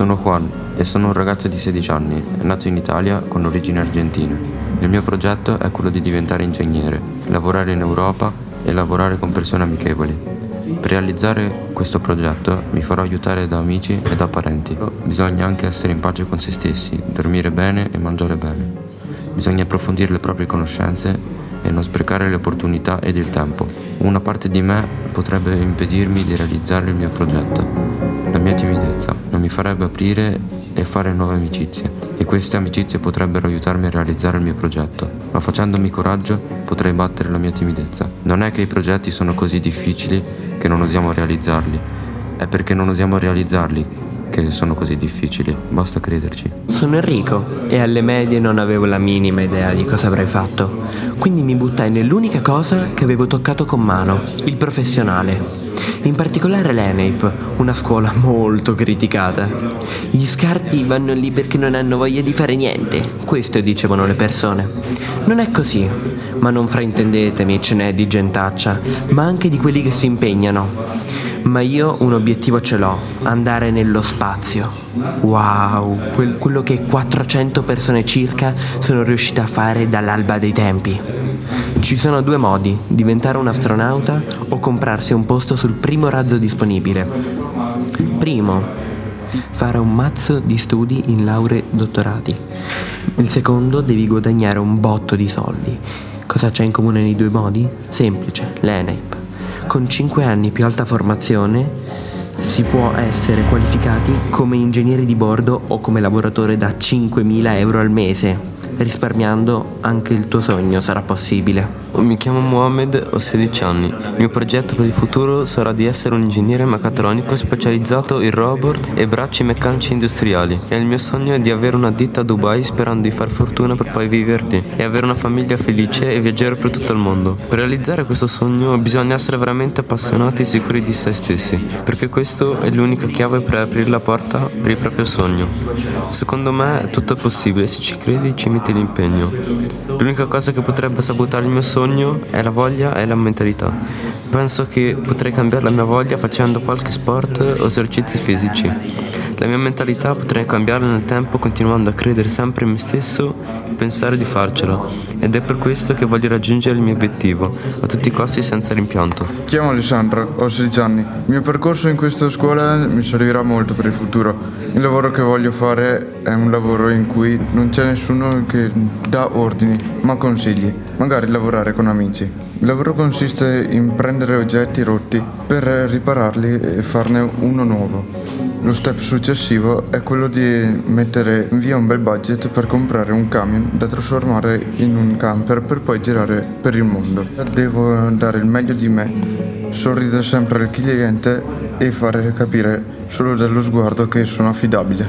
Sono Juan e sono un ragazzo di 16 anni, nato in Italia con origini argentine. Il mio progetto è quello di diventare ingegnere, lavorare in Europa e lavorare con persone amichevoli. Per realizzare questo progetto mi farò aiutare da amici e da parenti. Bisogna anche essere in pace con se stessi, dormire bene e mangiare bene. Bisogna approfondire le proprie conoscenze e non sprecare le opportunità ed il tempo. Una parte di me potrebbe impedirmi di realizzare il mio progetto, la mia timidezza non mi farebbe aprire e fare nuove amicizie e queste amicizie potrebbero aiutarmi a realizzare il mio progetto, ma facendomi coraggio potrei battere la mia timidezza. Non è che i progetti sono così difficili che non osiamo realizzarli, è perché non osiamo realizzarli che sono così difficili, basta crederci. Sono Enrico e alle medie non avevo la minima idea di cosa avrei fatto, quindi mi buttai nell'unica cosa che avevo toccato con mano, il professionale. In particolare l'ENEIP, una scuola molto criticata. Gli scarti vanno lì perché non hanno voglia di fare niente, questo dicevano le persone. Non è così, ma non fraintendetemi, ce n'è di gentaccia, ma anche di quelli che si impegnano. Ma io un obiettivo ce l'ho, andare nello spazio. Wow, quel, quello che 400 persone circa sono riuscite a fare dall'alba dei tempi. Ci sono due modi, diventare un astronauta o comprarsi un posto sul primo razzo disponibile. Primo, fare un mazzo di studi in lauree dottorati. Il secondo, devi guadagnare un botto di soldi. Cosa c'è in comune nei due modi? Semplice, l'ENEIP. Con 5 anni più alta formazione si può essere qualificati come ingegneri di bordo o come lavoratore da 5.000 euro al mese risparmiando anche il tuo sogno sarà possibile. Mi chiamo Mohamed, ho 16 anni. Il mio progetto per il futuro sarà di essere un ingegnere meccatronico specializzato in robot e bracci meccanici industriali. E il mio sogno è di avere una ditta a Dubai sperando di far fortuna per poi viverli e avere una famiglia felice e viaggiare per tutto il mondo. Per realizzare questo sogno bisogna essere veramente appassionati e sicuri di se stessi, perché questo è l'unica chiave per aprire la porta per il proprio sogno. Secondo me tutto è possibile, se ci credi ci metti l'impegno. L'unica cosa che potrebbe sabotare il mio sogno è la voglia e la mentalità. Penso che potrei cambiare la mia voglia facendo qualche sport o esercizi fisici. La mia mentalità potrei cambiarla nel tempo continuando a credere sempre in me stesso e pensare di farcela. Ed è per questo che voglio raggiungere il mio obiettivo, a tutti i costi senza rimpianto. Chiamo Alessandro, ho 16 anni. Il mio percorso in questa scuola mi servirà molto per il futuro. Il lavoro che voglio fare è un lavoro in cui non c'è nessuno che dà ordini, ma consigli. Magari lavorare con amici. Il lavoro consiste in prendere oggetti rotti per ripararli e farne uno nuovo. Lo step successivo è quello di mettere via un bel budget per comprare un camion da trasformare in un camper per poi girare per il mondo. Devo dare il meglio di me, sorridere sempre al cliente e fare capire solo dallo sguardo che sono affidabile.